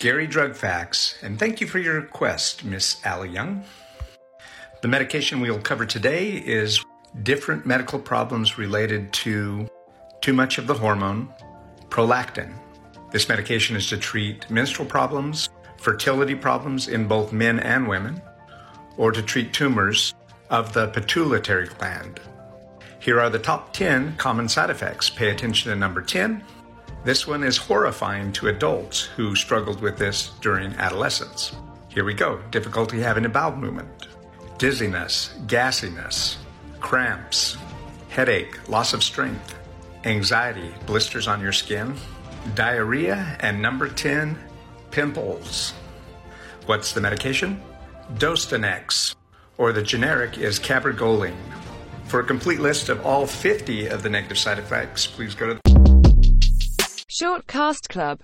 Scary drug facts, and thank you for your request, Miss Allie Young. The medication we will cover today is different medical problems related to too much of the hormone, prolactin. This medication is to treat menstrual problems, fertility problems in both men and women, or to treat tumors of the pituitary gland. Here are the top 10 common side effects. Pay attention to number 10. This one is horrifying to adults who struggled with this during adolescence. Here we go difficulty having a bowel movement, dizziness, gassiness, cramps, headache, loss of strength, anxiety, blisters on your skin, diarrhea, and number 10, pimples. What's the medication? Dostinex, or the generic is cabergoline. For a complete list of all 50 of the negative side effects, please go to Short Cast Club